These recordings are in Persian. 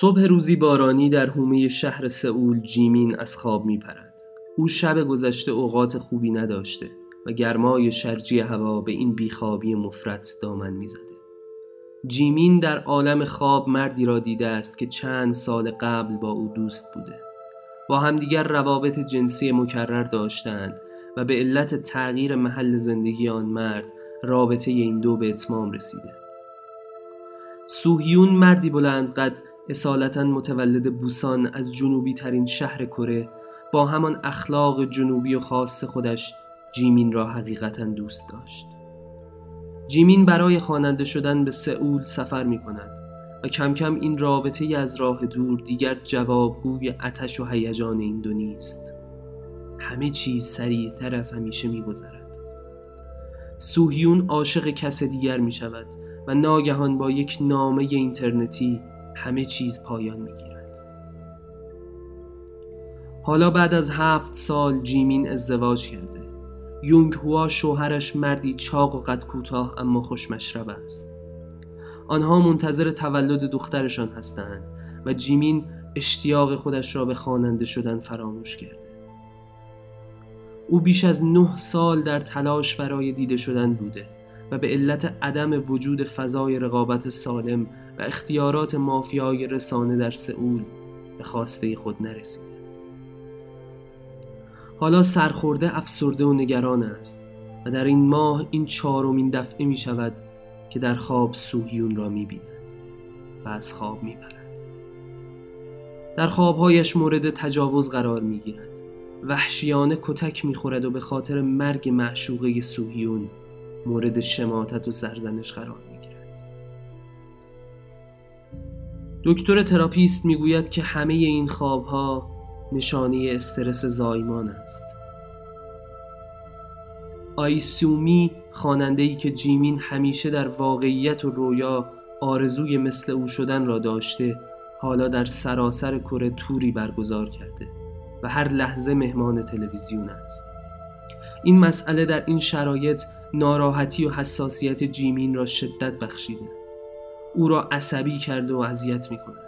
صبح روزی بارانی در حومه شهر سئول جیمین از خواب می پرد. او شب گذشته اوقات خوبی نداشته و گرمای شرجی هوا به این بیخوابی مفرت دامن می‌زده. جیمین در عالم خواب مردی را دیده است که چند سال قبل با او دوست بوده. با همدیگر روابط جنسی مکرر داشتند و به علت تغییر محل زندگی آن مرد رابطه این دو به اتمام رسیده. سوهیون مردی بلند قد اصالتا متولد بوسان از جنوبی ترین شهر کره با همان اخلاق جنوبی و خاص خودش جیمین را حقیقتا دوست داشت. جیمین برای خواننده شدن به سئول سفر می کند و کم کم این رابطه از راه دور دیگر جوابگوی اتش و هیجان این دو نیست. همه چیز سریعتر از همیشه می گذرد سوهیون عاشق کس دیگر می شود و ناگهان با یک نامه اینترنتی همه چیز پایان می گیرد. حالا بعد از هفت سال جیمین ازدواج کرده. یونگ هوا شوهرش مردی چاق و قد کوتاه اما خوشمشرب است. آنها منتظر تولد دخترشان هستند و جیمین اشتیاق خودش را به خواننده شدن فراموش کرده. او بیش از نه سال در تلاش برای دیده شدن بوده. به علت عدم وجود فضای رقابت سالم و اختیارات مافیای رسانه در سئول به خواسته خود نرسیده حالا سرخورده افسرده و نگران است و در این ماه این چهارمین دفعه می شود که در خواب سوهیون را می بیند و از خواب می برد. در خوابهایش مورد تجاوز قرار می گیرد وحشیانه کتک می خورد و به خاطر مرگ معشوقه سوهیون مورد شماتت و سرزنش قرار می گیرد. دکتر تراپیست می‌گوید که همه این خوابها نشانه استرس زایمان است آیسومی ای که جیمین همیشه در واقعیت و رویا آرزوی مثل او شدن را داشته حالا در سراسر کره توری برگزار کرده و هر لحظه مهمان تلویزیون است این مسئله در این شرایط ناراحتی و حساسیت جیمین را شدت بخشیده. او را عصبی کرده و اذیت می کند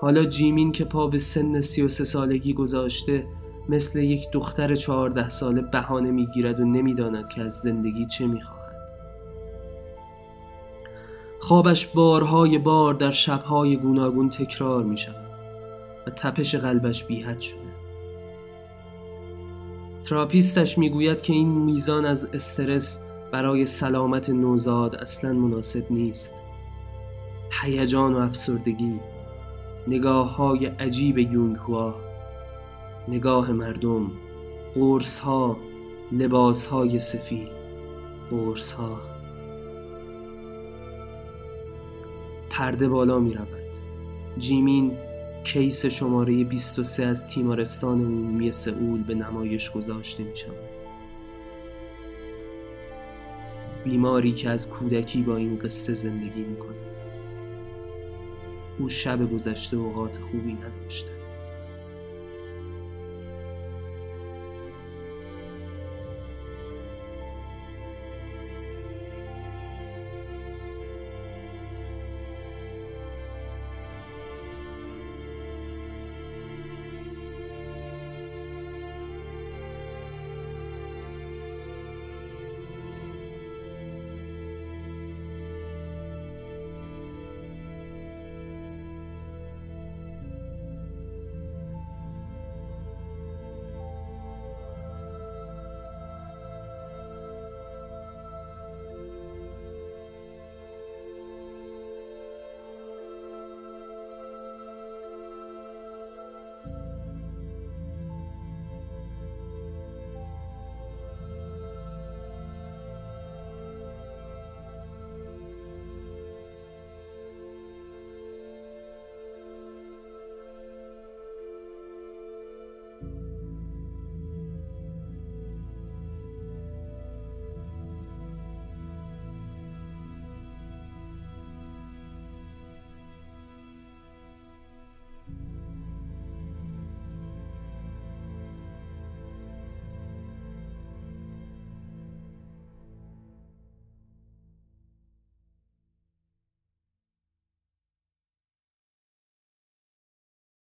حالا جیمین که پا به سن سی و سه سالگی گذاشته مثل یک دختر چهارده ساله بهانه می‌گیرد و نمی‌داند که از زندگی چه می‌خواهد. خوابش بارهای بار در شبهای گوناگون تکرار می شود و تپش قلبش بیحد شده. تراپیستش می‌گوید که این میزان از استرس برای سلامت نوزاد اصلا مناسب نیست. هیجان و افسردگی نگاه های عجیب یونگ هوا نگاه مردم قرص ها لباس های سفید قرص ها پرده بالا می رود جیمین کیس شماره 23 از تیمارستان عمومی سئول به نمایش گذاشته می شود بیماری که از کودکی با این قصه زندگی می کند او شب گذشته اوقات خوبی نداشته.